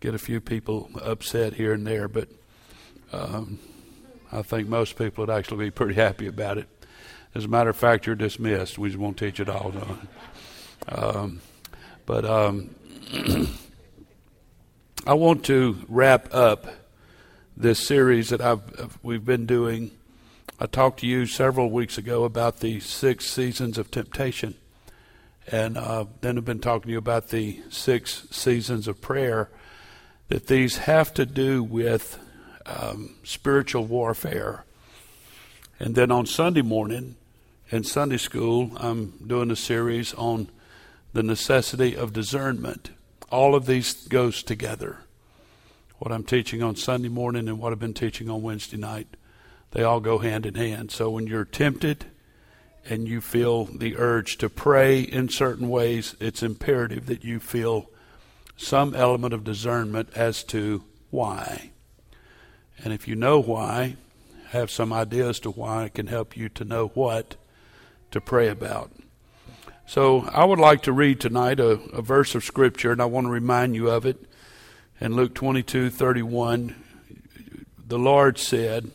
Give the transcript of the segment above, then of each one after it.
get a few people upset here and there, but um, I think most people would actually be pretty happy about it. As a matter of fact, you're dismissed. We just won't teach it all. Um, but um, I want to wrap up this series that I've we've been doing. I talked to you several weeks ago about the six seasons of temptation, and uh, then I've been talking to you about the six seasons of prayer. That these have to do with um, spiritual warfare. And then on Sunday morning in Sunday school, I'm doing a series on the necessity of discernment. All of these goes together. What I'm teaching on Sunday morning and what I've been teaching on Wednesday night, they all go hand in hand. So when you're tempted and you feel the urge to pray in certain ways, it's imperative that you feel some element of discernment as to why. And if you know why, have some idea as to why, it can help you to know what to pray about. So I would like to read tonight a, a verse of Scripture, and I want to remind you of it. In Luke 22 31, the Lord said,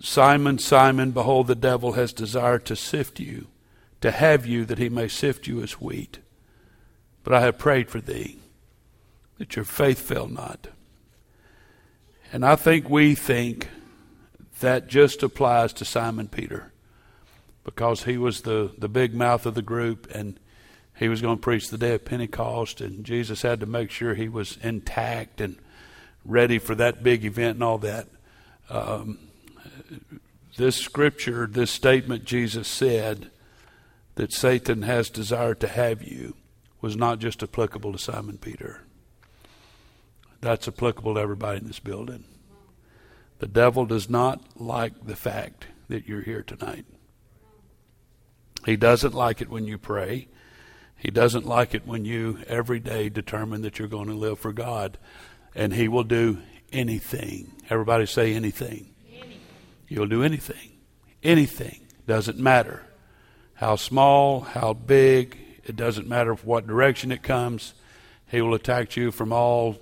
Simon, Simon, behold, the devil has desired to sift you, to have you, that he may sift you as wheat. But I have prayed for thee, that your faith fail not. And I think we think that just applies to Simon Peter because he was the, the big mouth of the group and he was going to preach the day of Pentecost, and Jesus had to make sure he was intact and ready for that big event and all that. Um, this scripture, this statement Jesus said that Satan has desired to have you was not just applicable to Simon Peter. That's applicable to everybody in this building. The devil does not like the fact that you're here tonight. He doesn't like it when you pray. He doesn't like it when you every day determine that you're going to live for God. And He will do anything. Everybody say anything. anything. He'll do anything. Anything. Doesn't matter. How small, how big, it doesn't matter what direction it comes. He will attack you from all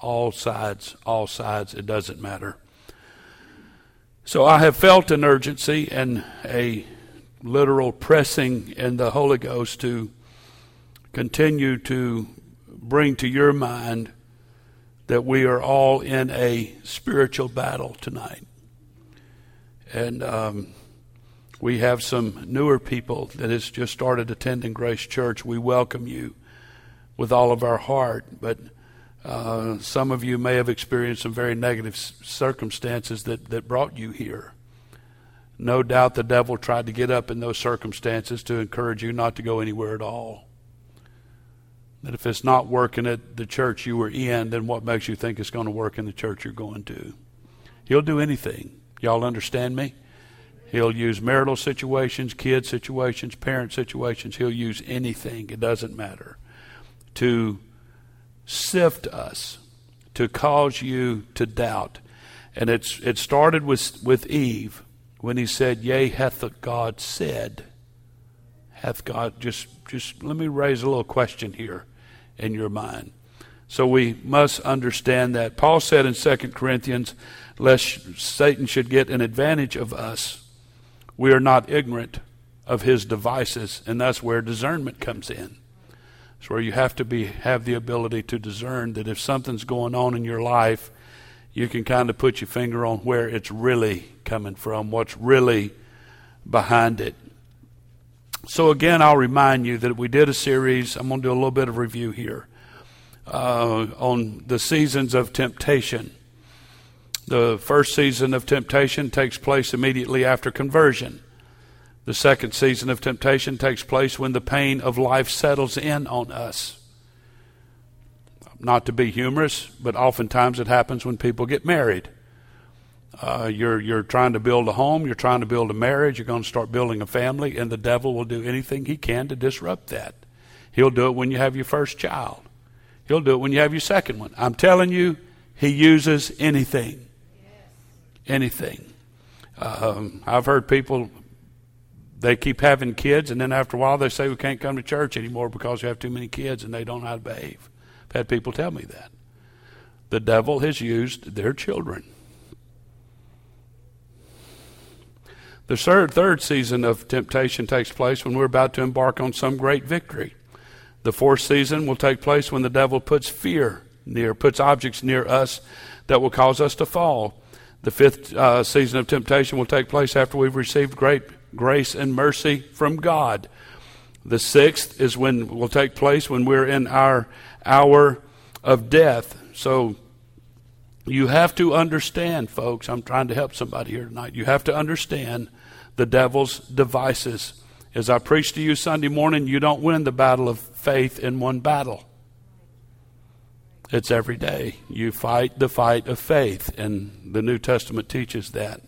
all sides, all sides. It doesn't matter. So I have felt an urgency and a literal pressing in the Holy Ghost to continue to bring to your mind that we are all in a spiritual battle tonight. And um, we have some newer people that has just started attending Grace Church. We welcome you with all of our heart, but uh, some of you may have experienced some very negative circumstances that, that brought you here. No doubt the devil tried to get up in those circumstances to encourage you not to go anywhere at all. That if it's not working at the church you were in, then what makes you think it's going to work in the church you're going to? He'll do anything. Y'all understand me? He'll use marital situations, kid situations, parent situations. He'll use anything. It doesn't matter. To sift us, to cause you to doubt. And it's, it started with, with Eve when he said, Yea, hath God said. Hath God, just, just let me raise a little question here in your mind. So we must understand that. Paul said in 2 Corinthians, lest Satan should get an advantage of us, we are not ignorant of his devices, and that's where discernment comes in. It's where you have to be have the ability to discern that if something's going on in your life you can kind of put your finger on where it's really coming from, what's really behind it. So, again, I'll remind you that we did a series. I'm going to do a little bit of review here uh, on the seasons of temptation. The first season of temptation takes place immediately after conversion. The second season of temptation takes place when the pain of life settles in on us not to be humorous, but oftentimes it happens when people get married. Uh, you're you're trying to build a home, you're trying to build a marriage, you're going to start building a family, and the devil will do anything he can to disrupt that. He'll do it when you have your first child. He'll do it when you have your second one. I'm telling you, he uses anything, anything. Um, I've heard people they keep having kids, and then after a while they say we can't come to church anymore because we have too many kids and they don't know how to behave. I've had people tell me that. the devil has used their children. The third, third season of temptation takes place when we're about to embark on some great victory. The fourth season will take place when the devil puts fear near, puts objects near us that will cause us to fall. The fifth uh, season of temptation will take place after we've received great grace and mercy from God. The sixth is when will take place when we're in our hour of death. So you have to understand, folks. I'm trying to help somebody here tonight. You have to understand the devil's devices. As I preached to you Sunday morning, you don't win the battle of faith in one battle. It's every day. You fight the fight of faith, and the New Testament teaches that.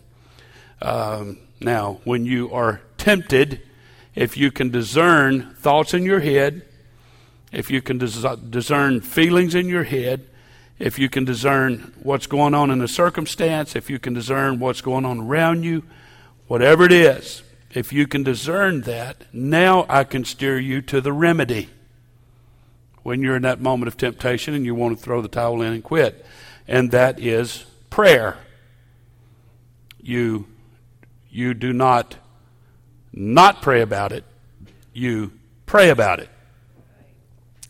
Um, now, when you are tempted, if you can discern thoughts in your head, if you can dis- discern feelings in your head, if you can discern what's going on in the circumstance, if you can discern what's going on around you, whatever it is, if you can discern that, now I can steer you to the remedy when you're in that moment of temptation and you want to throw the towel in and quit. And that is prayer. You, you do not not pray about it. You pray about it.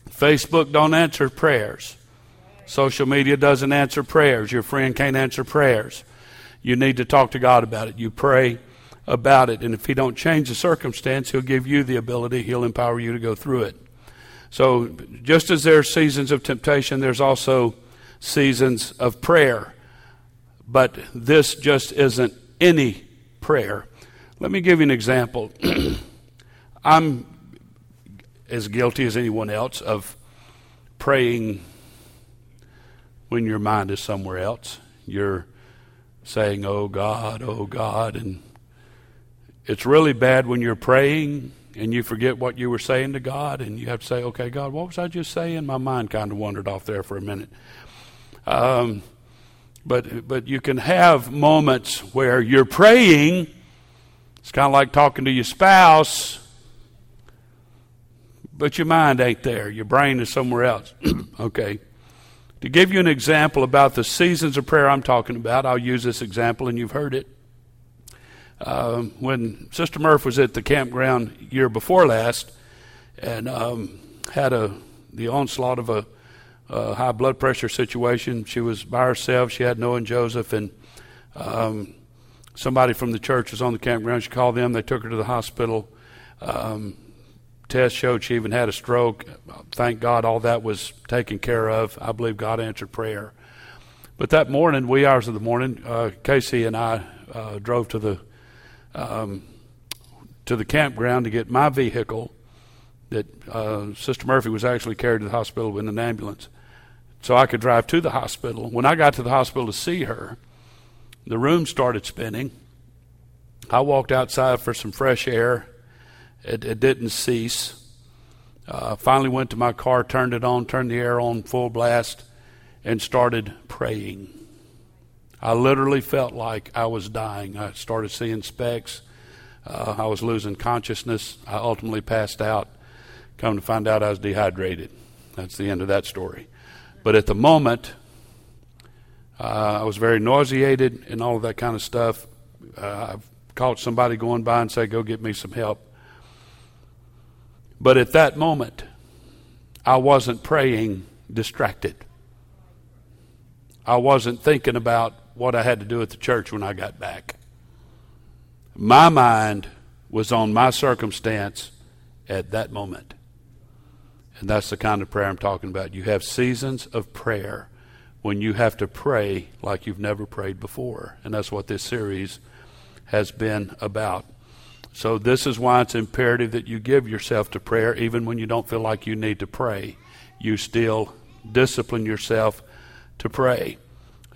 Facebook don't answer prayers. Social media doesn't answer prayers. Your friend can't answer prayers. You need to talk to God about it. You pray about it. And if He don't change the circumstance, He'll give you the ability. He'll empower you to go through it. So, just as there are seasons of temptation, there's also seasons of prayer. But this just isn't any prayer. Let me give you an example. I'm as guilty as anyone else of praying when your mind is somewhere else. You're saying, Oh God, oh God. And it's really bad when you're praying and you forget what you were saying to God, and you have to say, okay, God, what was I just saying? My mind kind of wandered off there for a minute. Um, but, but you can have moments where you're praying. It's kind of like talking to your spouse, but your mind ain't there. Your brain is somewhere else. okay. To give you an example about the seasons of prayer I'm talking about, I'll use this example, and you've heard it. Um, when Sister Murph was at the campground year before last and um, had a the onslaught of a, a, high blood pressure situation, she was by herself. She had Noah and Joseph, and um, somebody from the church was on the campground. She called them. They took her to the hospital. Um, test showed she even had a stroke. Thank God all that was taken care of. I believe God answered prayer. But that morning, wee hours of the morning, uh, Casey and I uh, drove to the um, to the campground to get my vehicle that uh, Sister Murphy was actually carried to the hospital in an ambulance. So I could drive to the hospital. When I got to the hospital to see her, the room started spinning. I walked outside for some fresh air. It, it didn't cease. Uh, finally went to my car, turned it on, turned the air on full blast, and started praying. I literally felt like I was dying. I started seeing specks. Uh, I was losing consciousness. I ultimately passed out. Come to find out I was dehydrated. That's the end of that story. But at the moment, uh, I was very nauseated and all of that kind of stuff. Uh, I've caught somebody going by and said, Go get me some help. But at that moment, I wasn't praying distracted. I wasn't thinking about what I had to do at the church when I got back. My mind was on my circumstance at that moment. And that's the kind of prayer I'm talking about. You have seasons of prayer when you have to pray like you've never prayed before. And that's what this series has been about. So, this is why it's imperative that you give yourself to prayer even when you don't feel like you need to pray. You still discipline yourself to pray.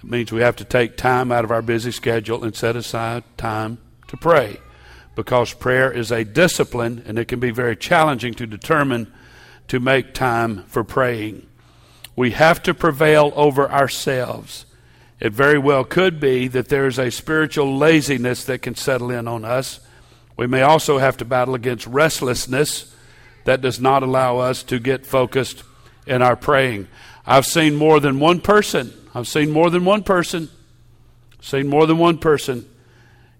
Means we have to take time out of our busy schedule and set aside time to pray because prayer is a discipline and it can be very challenging to determine to make time for praying. We have to prevail over ourselves. It very well could be that there is a spiritual laziness that can settle in on us. We may also have to battle against restlessness that does not allow us to get focused in our praying. I've seen more than one person. I've seen more than one person. Seen more than one person.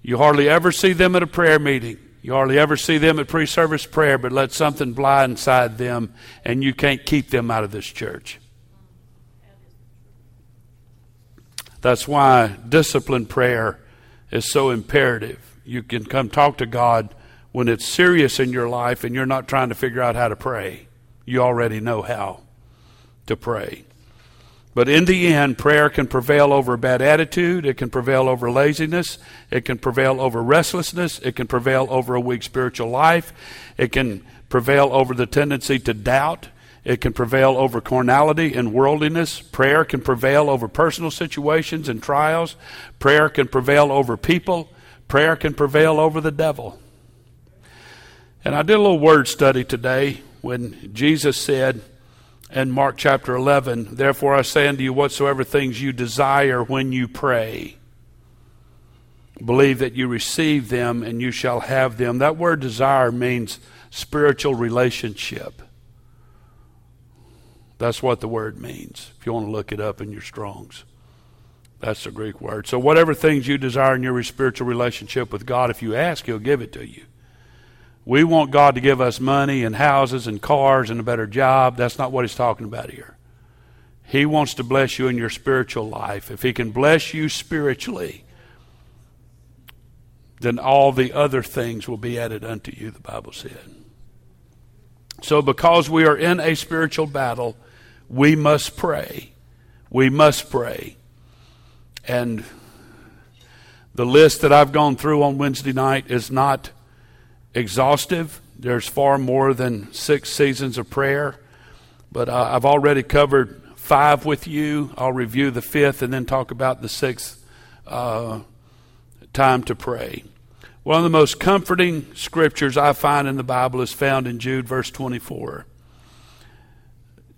You hardly ever see them at a prayer meeting. You hardly ever see them at pre service prayer, but let something blindside them, and you can't keep them out of this church. That's why disciplined prayer is so imperative. You can come talk to God when it's serious in your life and you're not trying to figure out how to pray. You already know how to pray. But in the end, prayer can prevail over a bad attitude. It can prevail over laziness. It can prevail over restlessness. It can prevail over a weak spiritual life. It can prevail over the tendency to doubt. It can prevail over carnality and worldliness. Prayer can prevail over personal situations and trials. Prayer can prevail over people. Prayer can prevail over the devil. And I did a little word study today when Jesus said, in Mark chapter 11, Therefore I say unto you, whatsoever things you desire when you pray, believe that you receive them and you shall have them. That word desire means spiritual relationship. That's what the word means, if you want to look it up in your Strongs. That's the Greek word. So, whatever things you desire in your spiritual relationship with God, if you ask, He'll give it to you. We want God to give us money and houses and cars and a better job. That's not what he's talking about here. He wants to bless you in your spiritual life. If he can bless you spiritually, then all the other things will be added unto you, the Bible said. So, because we are in a spiritual battle, we must pray. We must pray. And the list that I've gone through on Wednesday night is not exhaustive. There's far more than six seasons of prayer, but uh, I've already covered five with you. I'll review the fifth and then talk about the sixth uh, time to pray. One of the most comforting scriptures I find in the Bible is found in Jude, verse 24.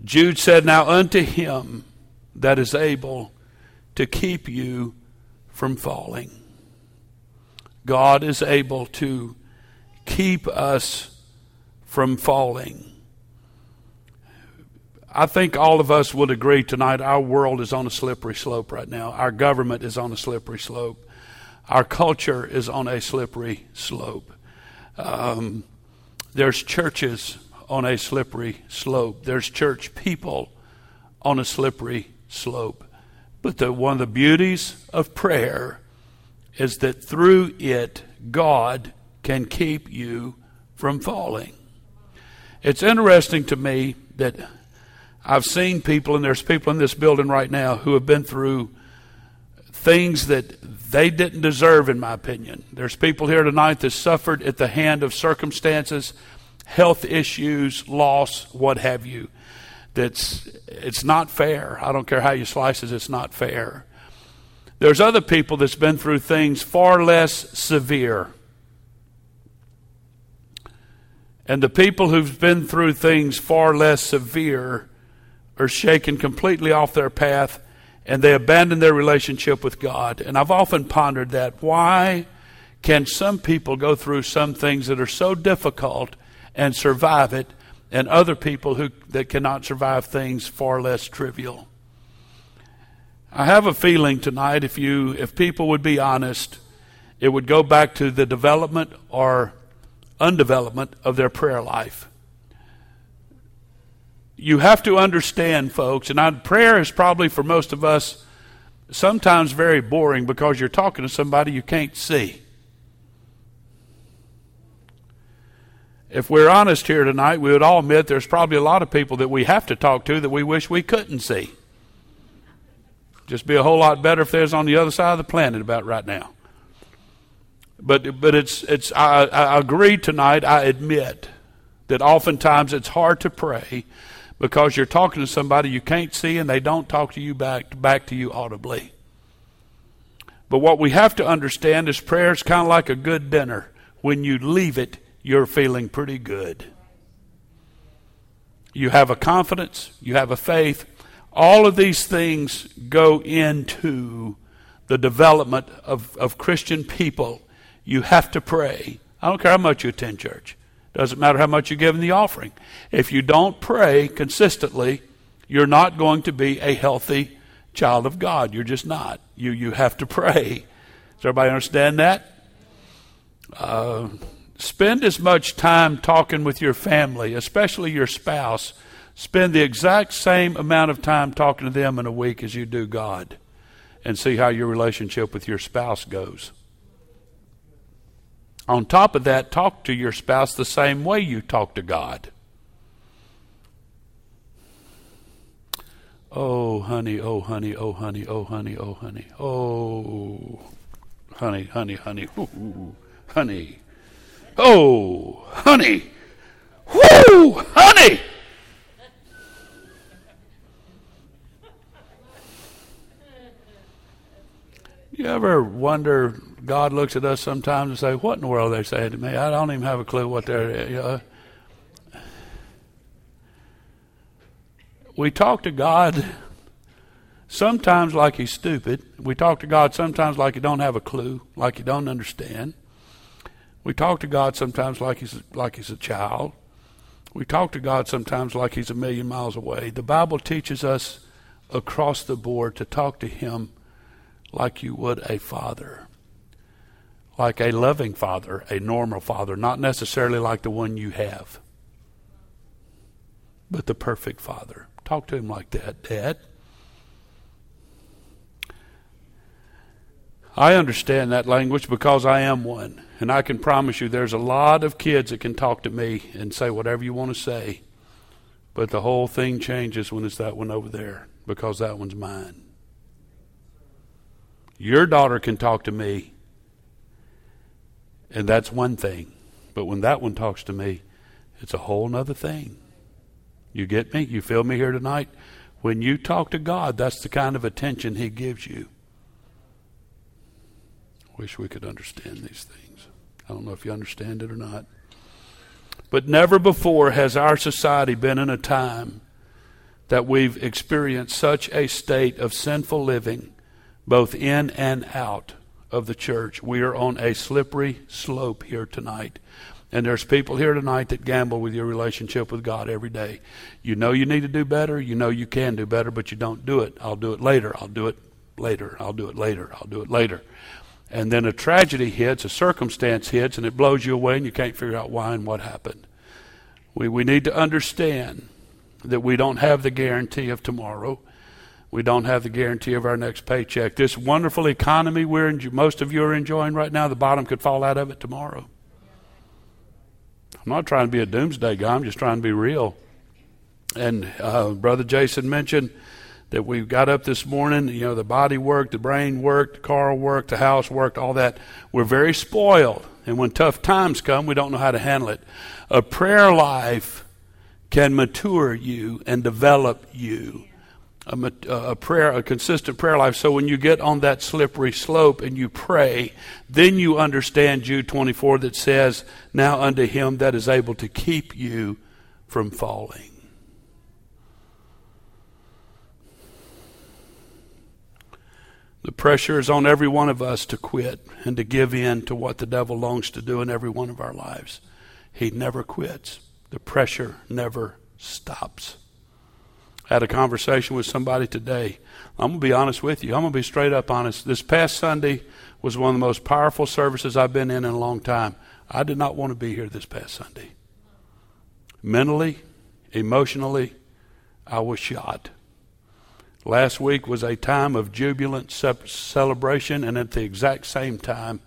Jude said, Now unto him that is able to keep you from falling. God is able to keep us from falling. I think all of us would agree tonight our world is on a slippery slope right now. Our government is on a slippery slope. Our culture is on a slippery slope. Um, there's churches on a slippery slope. There's church people on a slippery slope. But the, one of the beauties of prayer is that through it, God can keep you from falling. It's interesting to me that I've seen people, and there's people in this building right now who have been through things that they didn't deserve, in my opinion. There's people here tonight that suffered at the hand of circumstances, health issues, loss, what have you. That's it's not fair. I don't care how you slice it, it's not fair. There's other people that's been through things far less severe And the people who've been through things far less severe are shaken completely off their path and they abandon their relationship with God. And I've often pondered that. Why can some people go through some things that are so difficult and survive it, and other people who that cannot survive things far less trivial? I have a feeling tonight if you if people would be honest, it would go back to the development or undevelopment of their prayer life. You have to understand, folks, and I, prayer is probably for most of us sometimes very boring because you're talking to somebody you can't see. If we're honest here tonight, we would all admit there's probably a lot of people that we have to talk to that we wish we couldn't see. Just be a whole lot better if there's on the other side of the planet about right now. But but it's it's I, I agree tonight. I admit that oftentimes it's hard to pray because you're talking to somebody you can't see and they don't talk to you back back to you audibly. But what we have to understand is prayer is kind of like a good dinner. When you leave it, you're feeling pretty good. You have a confidence, you have a faith. All of these things go into the development of, of Christian people you have to pray. I don't care how much you attend church. Doesn't matter how much you give in the offering. If you don't pray consistently, you're not going to be a healthy child of God. You're just not. You, you have to pray. Does everybody understand that? Uh, spend as much time talking with your family, especially your spouse. Spend the exact same amount of time talking to them in a week as you do God, and see how your relationship with your spouse goes. On top of that, talk to your spouse the same way you talk to God. Oh, honey, oh, honey, oh, honey, oh, honey, oh, honey, oh, honey, honey, honey, ooh, honey, oh, honey, whoo, honey. You ever wonder? God looks at us sometimes and say, "What in the world are they saying to me? I don't even have a clue what they're." You know, we talk to God sometimes like he's stupid. We talk to God sometimes like he don't have a clue, like he don't understand. We talk to God sometimes like he's like he's a child. We talk to God sometimes like he's a million miles away. The Bible teaches us across the board to talk to him like you would a father. Like a loving father, a normal father, not necessarily like the one you have, but the perfect father. Talk to him like that, Dad. I understand that language because I am one. And I can promise you there's a lot of kids that can talk to me and say whatever you want to say. But the whole thing changes when it's that one over there because that one's mine. Your daughter can talk to me, and that's one thing. But when that one talks to me, it's a whole other thing. You get me? You feel me here tonight? When you talk to God, that's the kind of attention He gives you. Wish we could understand these things. I don't know if you understand it or not. But never before has our society been in a time that we've experienced such a state of sinful living, both in and out of the church. We are on a slippery slope here tonight. And there's people here tonight that gamble with your relationship with God every day. You know you need to do better. You know you can do better, but you don't do it. I'll do it later. I'll do it later. I'll do it later. I'll do it later. And then a tragedy hits, a circumstance hits, and it blows you away, and you can't figure out why and what happened. We, we need to understand that we don't have the guarantee of tomorrow. We don't have the guarantee of our next paycheck. This wonderful economy we're in, most of you are enjoying right now, the bottom could fall out of it tomorrow. I'm not trying to be a doomsday guy. I'm just trying to be real. And uh, Brother Jason mentioned that we got up this morning. You know, the body worked, the brain worked, the car worked, the house worked, all that. We're very spoiled. And when tough times come, we don't know how to handle it. A prayer life can mature you and develop you a, a, prayer, a consistent prayer life. So when you get on that slippery slope and you pray, then you understand Jude 24 that says, Now unto him that is able to keep you from falling. The pressure is on every one of us to quit and to give in to what the devil longs to do in every one of our lives. He never quits. The pressure never stops. Had a conversation with somebody today. I'm going to be honest with you. I'm going to be straight up honest. This past Sunday was one of the most powerful services I've been in in a long time. I did not want to be here this past Sunday. Mentally, emotionally, I was shot. Last week was a time of jubilant celebration, and at the exact same time,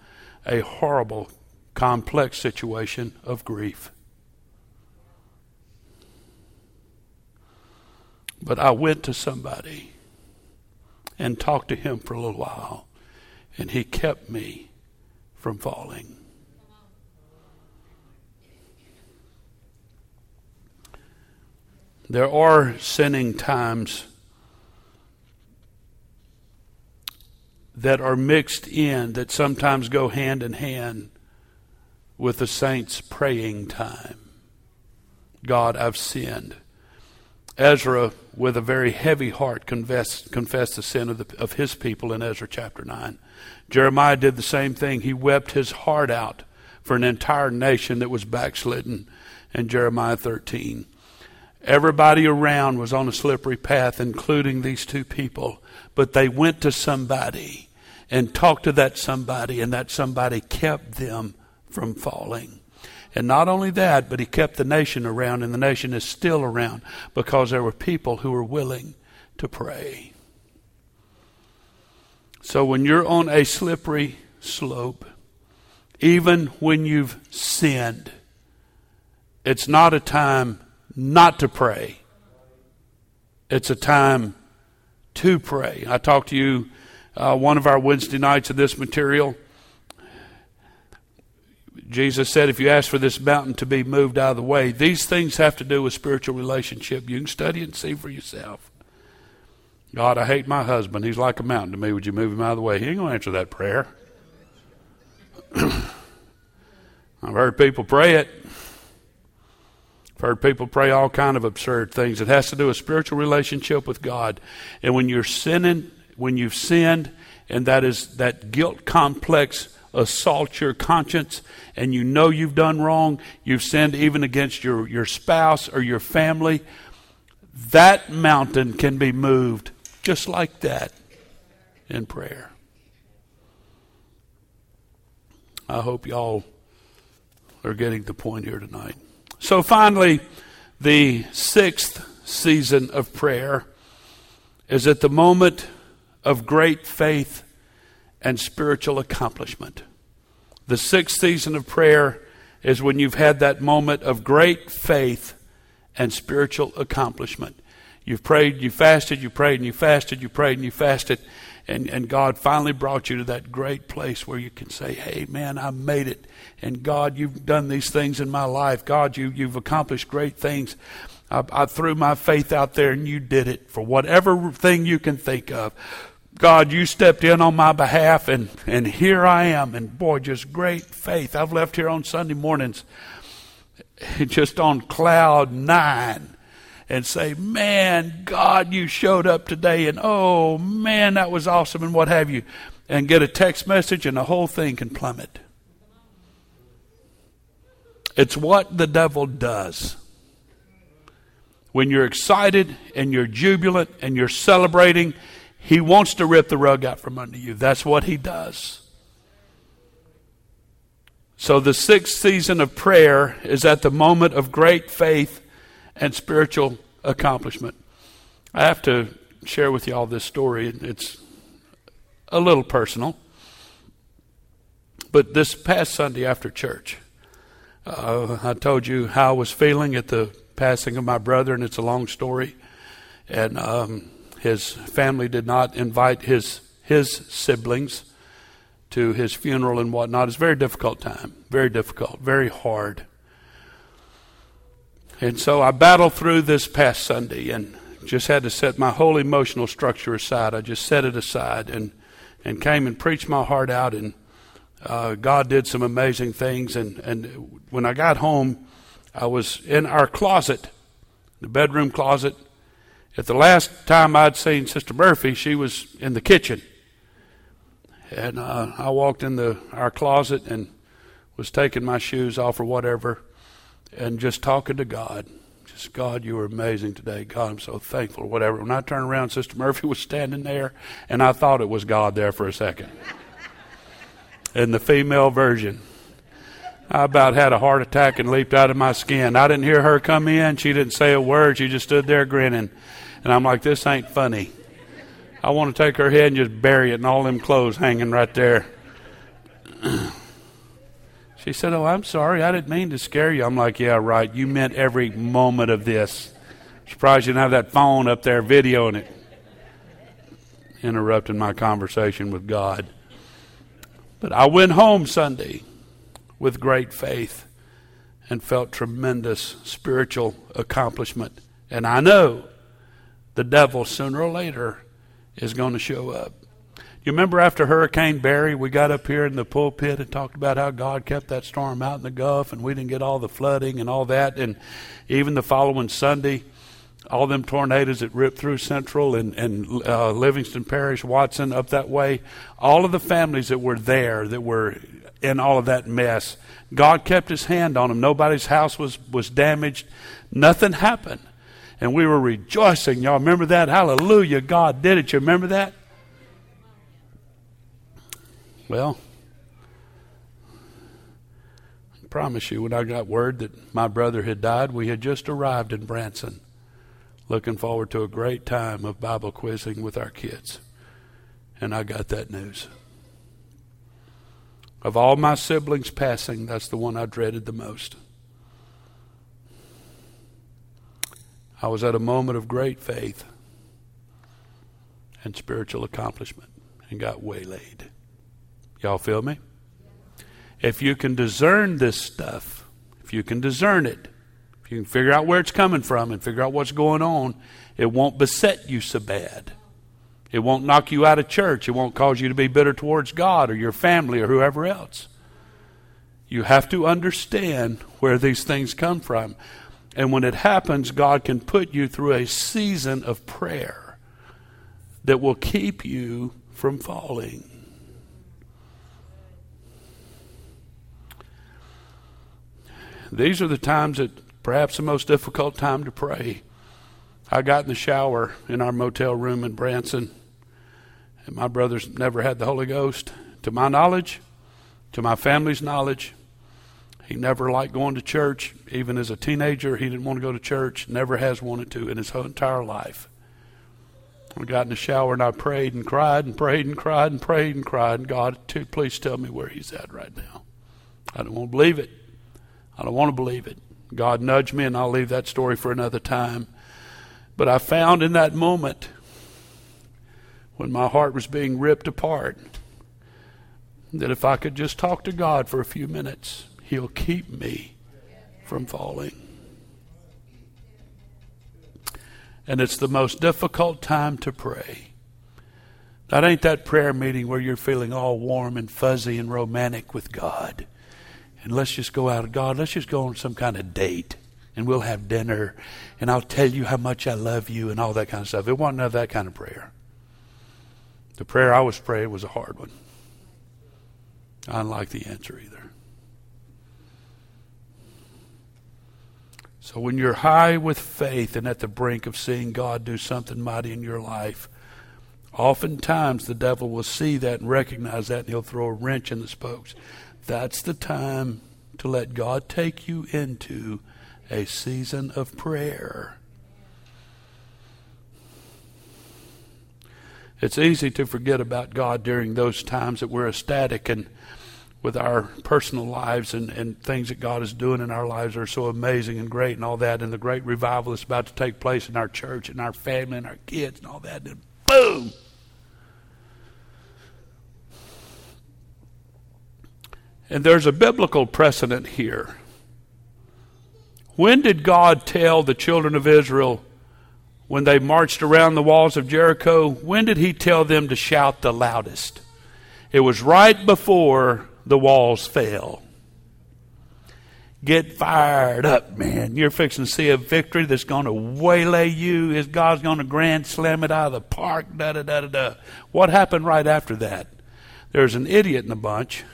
a horrible, complex situation of grief. But I went to somebody and talked to him for a little while, and he kept me from falling. There are sinning times that are mixed in that sometimes go hand in hand with the saints' praying time. God, I've sinned. Ezra, with a very heavy heart, confessed, confessed the sin of, the, of his people in Ezra chapter 9. Jeremiah did the same thing. He wept his heart out for an entire nation that was backslidden in Jeremiah 13. Everybody around was on a slippery path, including these two people. But they went to somebody and talked to that somebody, and that somebody kept them from falling. And not only that, but he kept the nation around, and the nation is still around because there were people who were willing to pray. So when you're on a slippery slope, even when you've sinned, it's not a time not to pray. It's a time to pray. I talked to you uh, one of our Wednesday nights of this material. Jesus said, if you ask for this mountain to be moved out of the way, these things have to do with spiritual relationship. You can study and see for yourself. God, I hate my husband. He's like a mountain to me. Would you move him out of the way? He ain't going to answer that prayer. I've heard people pray it. I've heard people pray all kind of absurd things. It has to do with spiritual relationship with God. And when you're sinning, when you've sinned, and that is that guilt complex assaults your conscience, and you know you've done wrong, you've sinned even against your, your spouse or your family, that mountain can be moved just like that in prayer. I hope y'all are getting the point here tonight. So, finally, the sixth season of prayer is at the moment of great faith and spiritual accomplishment. The sixth season of prayer is when you've had that moment of great faith and spiritual accomplishment. You've prayed, you fasted, you prayed, and you fasted, you prayed, and you fasted. And, and God finally brought you to that great place where you can say, Hey, man, I made it. And God, you've done these things in my life. God, you, you've accomplished great things. I, I threw my faith out there and you did it for whatever thing you can think of. God, you stepped in on my behalf, and, and here I am. And boy, just great faith. I've left here on Sunday mornings just on cloud nine and say, Man, God, you showed up today, and oh, man, that was awesome, and what have you, and get a text message, and the whole thing can plummet. It's what the devil does. When you're excited and you're jubilant and you're celebrating, he wants to rip the rug out from under you. That's what he does. So the sixth season of prayer is at the moment of great faith and spiritual accomplishment. I have to share with you all this story. It's a little personal. But this past Sunday after church, uh, I told you how I was feeling at the passing of my brother, and it's a long story. And um, his family did not invite his his siblings to his funeral and whatnot. It's a very difficult time, very difficult, very hard. And so I battled through this past Sunday and just had to set my whole emotional structure aside. I just set it aside and, and came and preached my heart out. And uh, God did some amazing things. And, and when I got home, I was in our closet, the bedroom closet. At the last time I'd seen Sister Murphy, she was in the kitchen. And uh, I walked in the our closet and was taking my shoes off or whatever and just talking to God. Just, God, you were amazing today. God, I'm so thankful, or whatever. When I turned around, Sister Murphy was standing there, and I thought it was God there for a second. In the female version. I about had a heart attack and leaped out of my skin. I didn't hear her come in. She didn't say a word. She just stood there grinning. And I'm like, this ain't funny. I want to take her head and just bury it in all them clothes hanging right there. She said, Oh, I'm sorry. I didn't mean to scare you. I'm like, Yeah, right. You meant every moment of this. Surprised you didn't have that phone up there videoing it. Interrupting my conversation with God. But I went home Sunday with great faith and felt tremendous spiritual accomplishment. And I know the devil sooner or later is going to show up. You remember after Hurricane Barry, we got up here in the pulpit and talked about how God kept that storm out in the Gulf and we didn't get all the flooding and all that. And even the following Sunday, all them tornadoes that ripped through Central and, and uh, Livingston Parish, Watson, up that way, all of the families that were there that were in all of that mess, God kept his hand on them. Nobody's house was, was damaged. Nothing happened. And we were rejoicing. Y'all remember that? Hallelujah. God did it. You remember that? Well, I promise you, when I got word that my brother had died, we had just arrived in Branson, looking forward to a great time of Bible quizzing with our kids. And I got that news. Of all my siblings passing, that's the one I dreaded the most. I was at a moment of great faith and spiritual accomplishment and got waylaid. Y'all feel me? If you can discern this stuff, if you can discern it, you can figure out where it's coming from and figure out what's going on, it won't beset you so bad. It won't knock you out of church. It won't cause you to be bitter towards God or your family or whoever else. You have to understand where these things come from. And when it happens, God can put you through a season of prayer that will keep you from falling. These are the times that perhaps the most difficult time to pray. I got in the shower in our motel room in Branson, and my brother's never had the Holy Ghost. To my knowledge, to my family's knowledge, he never liked going to church. Even as a teenager, he didn't want to go to church, never has wanted to in his whole entire life. I got in the shower and I prayed and cried and prayed and cried and prayed and cried. And God, please tell me where he's at right now. I don't want to believe it. I don't want to believe it. God nudged me, and I'll leave that story for another time. But I found in that moment, when my heart was being ripped apart, that if I could just talk to God for a few minutes, He'll keep me from falling. And it's the most difficult time to pray. That ain't that prayer meeting where you're feeling all warm and fuzzy and romantic with God and let's just go out. Of God, let's just go on some kind of date and we'll have dinner and I'll tell you how much I love you and all that kind of stuff. It wasn't that kind of prayer. The prayer I was praying was a hard one. I didn't like the answer either. So when you're high with faith and at the brink of seeing God do something mighty in your life, oftentimes the devil will see that and recognize that and he'll throw a wrench in the spokes. That's the time to let God take you into a season of prayer. It's easy to forget about God during those times that we're ecstatic and with our personal lives and, and things that God is doing in our lives are so amazing and great and all that. And the great revival is about to take place in our church and our family and our kids and all that. And boom! And there's a biblical precedent here. When did God tell the children of Israel when they marched around the walls of Jericho? When did He tell them to shout the loudest? It was right before the walls fell. Get fired up, man. You're fixing to see a victory that's going to waylay you. Is God's going to grand slam it out of the park? Da da da da da. What happened right after that? There's an idiot in the bunch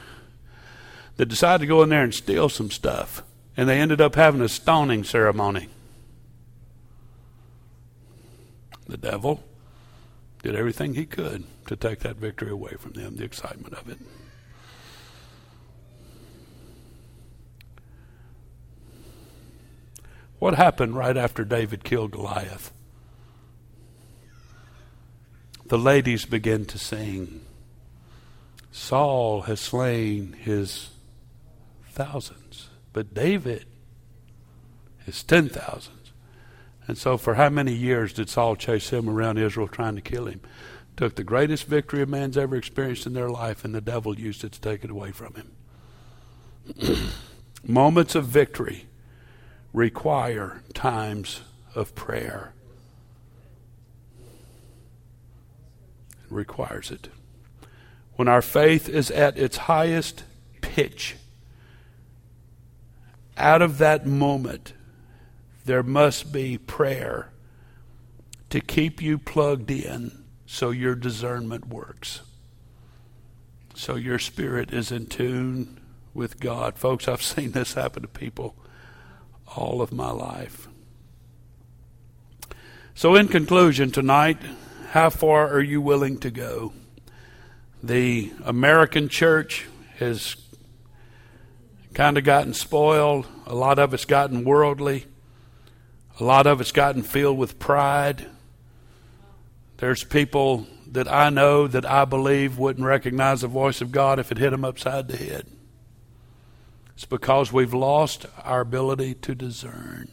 that decided to go in there and steal some stuff. And they ended up having a stoning ceremony. The devil did everything he could to take that victory away from them, the excitement of it. What happened right after David killed Goliath? The ladies began to sing. Saul has slain his thousands, but David is ten thousands. And so, for how many years did Saul chase him around Israel trying to kill him? Took the greatest victory a man's ever experienced in their life, and the devil used it to take it away from him. Moments of victory require times of prayer. It requires it. When our faith is at its highest pitch, out of that moment, there must be prayer to keep you plugged in so your discernment works. So your spirit is in tune with God. Folks, I've seen this happen to people all of my life. So, in conclusion, tonight, how far are you willing to go? The American church has kind of gotten spoiled. A lot of it's gotten worldly. A lot of it's gotten filled with pride. There's people that I know that I believe wouldn't recognize the voice of God if it hit them upside the head. It's because we've lost our ability to discern.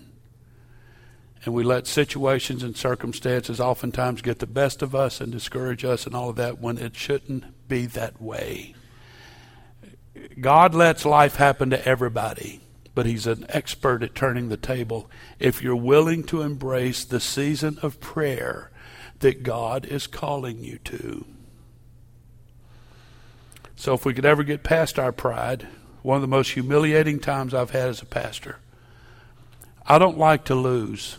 And we let situations and circumstances oftentimes get the best of us and discourage us and all of that when it shouldn't be that way. God lets life happen to everybody, but He's an expert at turning the table. If you're willing to embrace the season of prayer that God is calling you to. So, if we could ever get past our pride, one of the most humiliating times I've had as a pastor. I don't like to lose.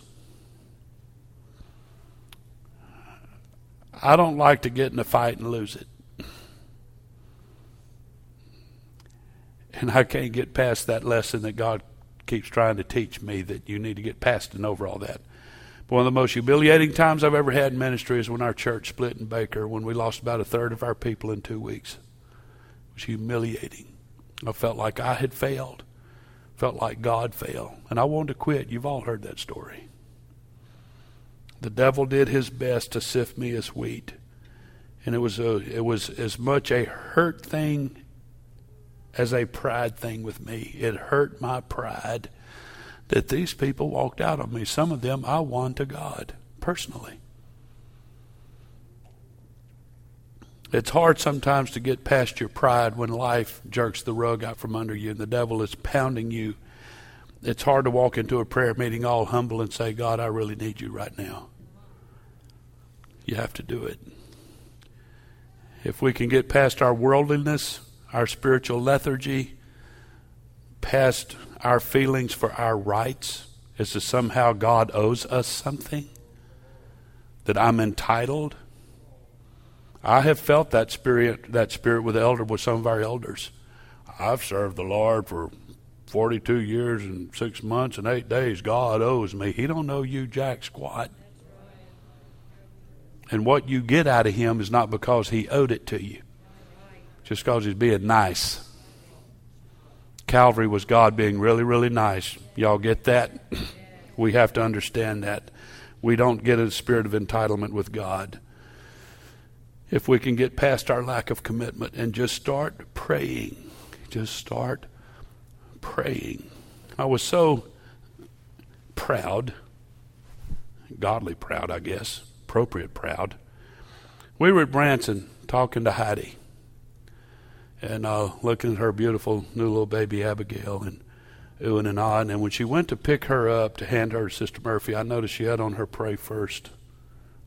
I don't like to get in a fight and lose it. And I can't get past that lesson that God keeps trying to teach me that you need to get past and over all that. But one of the most humiliating times I've ever had in ministry is when our church split in Baker, when we lost about a third of our people in two weeks. It was humiliating. I felt like I had failed, felt like God failed, and I wanted to quit. You've all heard that story. The devil did his best to sift me as wheat, and it was a, it was as much a hurt thing as a pride thing with me. It hurt my pride that these people walked out on me. Some of them I won to God personally. It's hard sometimes to get past your pride when life jerks the rug out from under you and the devil is pounding you. It's hard to walk into a prayer meeting all humble and say, God, I really need you right now. You have to do it. If we can get past our worldliness, our spiritual lethargy, past our feelings for our rights, as to somehow God owes us something, that I'm entitled I have felt that spirit, that spirit with elder, with some of our elders. I've served the Lord for 42 years and six months and eight days. God owes me. He don't know you jack squat. And what you get out of him is not because he owed it to you, just because he's being nice. Calvary was God being really, really nice. Y'all get that? we have to understand that. We don't get a spirit of entitlement with God if we can get past our lack of commitment and just start praying. Just start praying. I was so proud, godly proud, I guess, appropriate proud. We were at Branson talking to Heidi and uh, looking at her beautiful new little baby Abigail and oohing and ahhing. And when she went to pick her up to hand her to Sister Murphy, I noticed she had on her pray first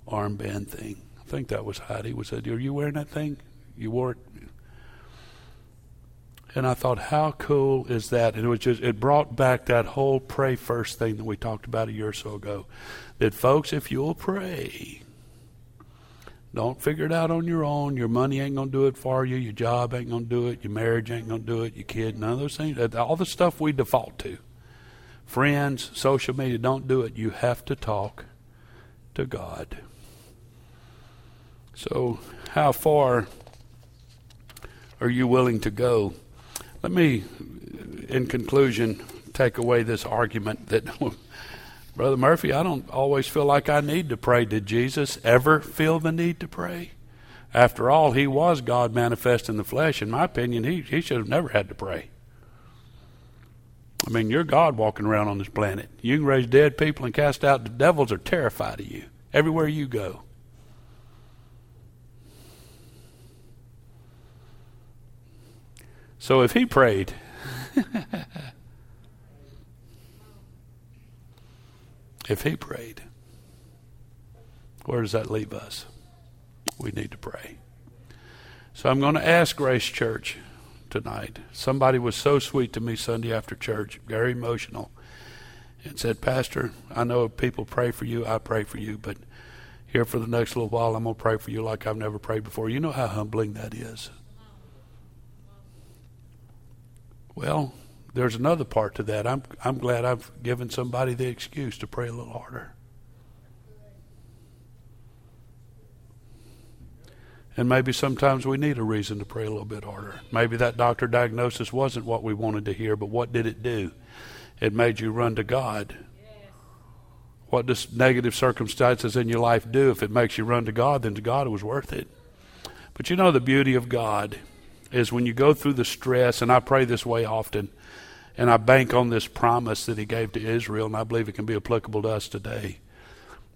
armband thing. I think that was Heidi. Was that, are you wearing that thing? You wore it? And I thought, how cool is that? And it was just, it brought back that whole pray first thing that we talked about a year or so ago. That, folks, if you'll pray, don't figure it out on your own. Your money ain't going to do it for you. Your job ain't going to do it. Your marriage ain't going to do it. Your kid, none of those things. All the stuff we default to. Friends, social media, don't do it. You have to talk to God. So, how far are you willing to go? Let me, in conclusion, take away this argument that, Brother Murphy, I don't always feel like I need to pray. Did Jesus ever feel the need to pray? After all, he was God manifest in the flesh. In my opinion, he, he should have never had to pray. I mean, you're God walking around on this planet. You can raise dead people and cast out the devils are terrified of you everywhere you go. So if he prayed, if he prayed, where does that leave us? We need to pray. So I'm going to ask Grace Church tonight. Somebody was so sweet to me Sunday after church, very emotional, and said, Pastor, I know people pray for you, I pray for you, but here for the next little while, I'm going to pray for you like I've never prayed before. You know how humbling that is. Well, there's another part to that. I'm I'm glad I've given somebody the excuse to pray a little harder. And maybe sometimes we need a reason to pray a little bit harder. Maybe that doctor diagnosis wasn't what we wanted to hear, but what did it do? It made you run to God. What does negative circumstances in your life do? If it makes you run to God, then to God it was worth it. But you know the beauty of God is when you go through the stress, and I pray this way often and I bank on this promise that He gave to Israel, and I believe it can be applicable to us today.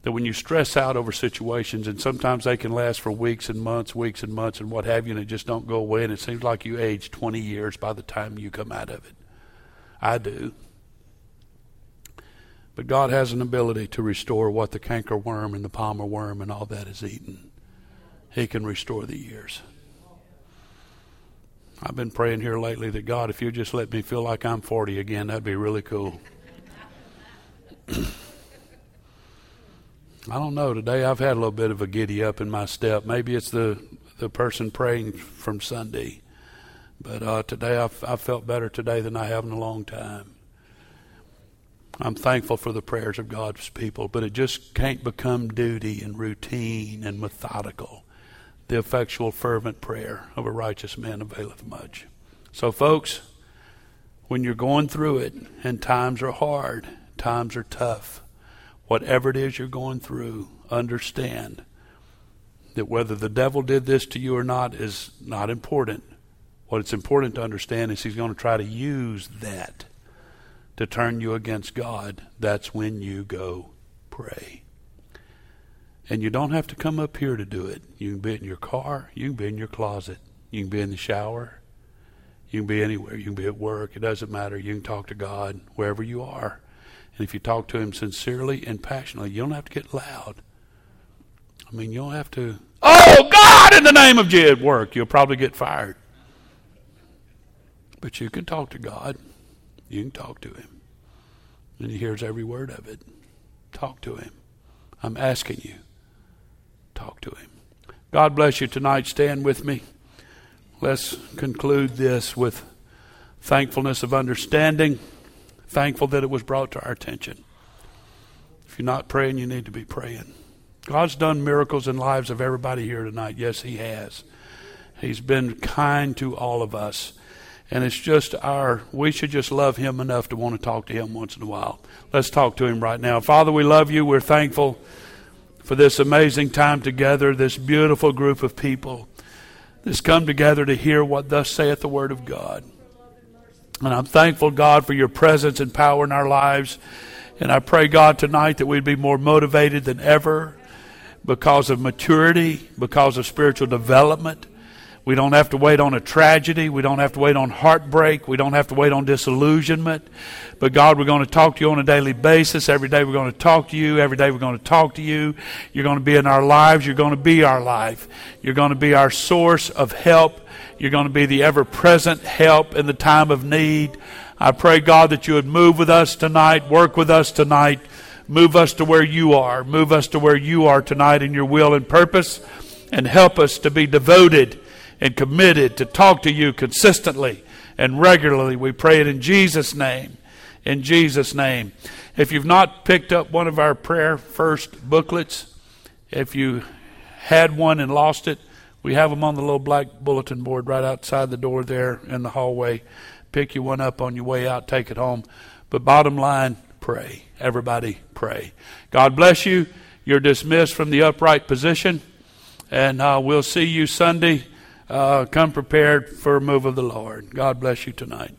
That when you stress out over situations, and sometimes they can last for weeks and months, weeks and months, and what have you, and it just don't go away, and it seems like you age 20 years by the time you come out of it. I do. But God has an ability to restore what the canker worm and the palmer worm and all that is eaten. He can restore the years. I've been praying here lately that God, if you just let me feel like I'm 40 again, that'd be really cool. I don't know. Today I've had a little bit of a giddy up in my step. Maybe it's the the person praying from Sunday, but uh, today I've, I felt better today than I have in a long time. I'm thankful for the prayers of God's people, but it just can't become duty and routine and methodical. The effectual, fervent prayer of a righteous man availeth much. So, folks, when you're going through it and times are hard, times are tough, whatever it is you're going through, understand that whether the devil did this to you or not is not important. What it's important to understand is he's going to try to use that to turn you against God, that's when you go pray. And you don't have to come up here to do it. You can be in your car, you can be in your closet, you can be in the shower, you can be anywhere, you can be at work, it doesn't matter. You can talk to God wherever you are. And if you talk to Him sincerely and passionately, you don't have to get loud. I mean, you don't have to, oh, God, in the name of Jesus, work. You'll probably get fired. But you can talk to God. You can talk to him. And he hears every word of it. Talk to him. I'm asking you. Talk to him. God bless you tonight. Stand with me. Let's conclude this with thankfulness of understanding, thankful that it was brought to our attention. If you're not praying, you need to be praying. God's done miracles in lives of everybody here tonight. Yes, He has. He's been kind to all of us. And it's just our, we should just love him enough to want to talk to him once in a while. Let's talk to him right now. Father, we love you. We're thankful for this amazing time together, this beautiful group of people that's come together to hear what thus saith the word of God. And I'm thankful, God, for your presence and power in our lives. And I pray, God, tonight that we'd be more motivated than ever because of maturity, because of spiritual development we don't have to wait on a tragedy. We don't have to wait on heartbreak. We don't have to wait on disillusionment. But God, we're going to talk to you on a daily basis. Every day we're going to talk to you. Every day we're going to talk to you. You're going to be in our lives. You're going to be our life. You're going to be our source of help. You're going to be the ever present help in the time of need. I pray, God, that you would move with us tonight, work with us tonight, move us to where you are, move us to where you are tonight in your will and purpose, and help us to be devoted and committed to talk to you consistently and regularly. We pray it in Jesus' name. In Jesus' name. If you've not picked up one of our prayer first booklets, if you had one and lost it, we have them on the little black bulletin board right outside the door there in the hallway. Pick you one up on your way out, take it home. But bottom line, pray. Everybody pray. God bless you. You're dismissed from the upright position, and uh, we'll see you Sunday uh, come prepared for a move of the Lord. God bless you tonight.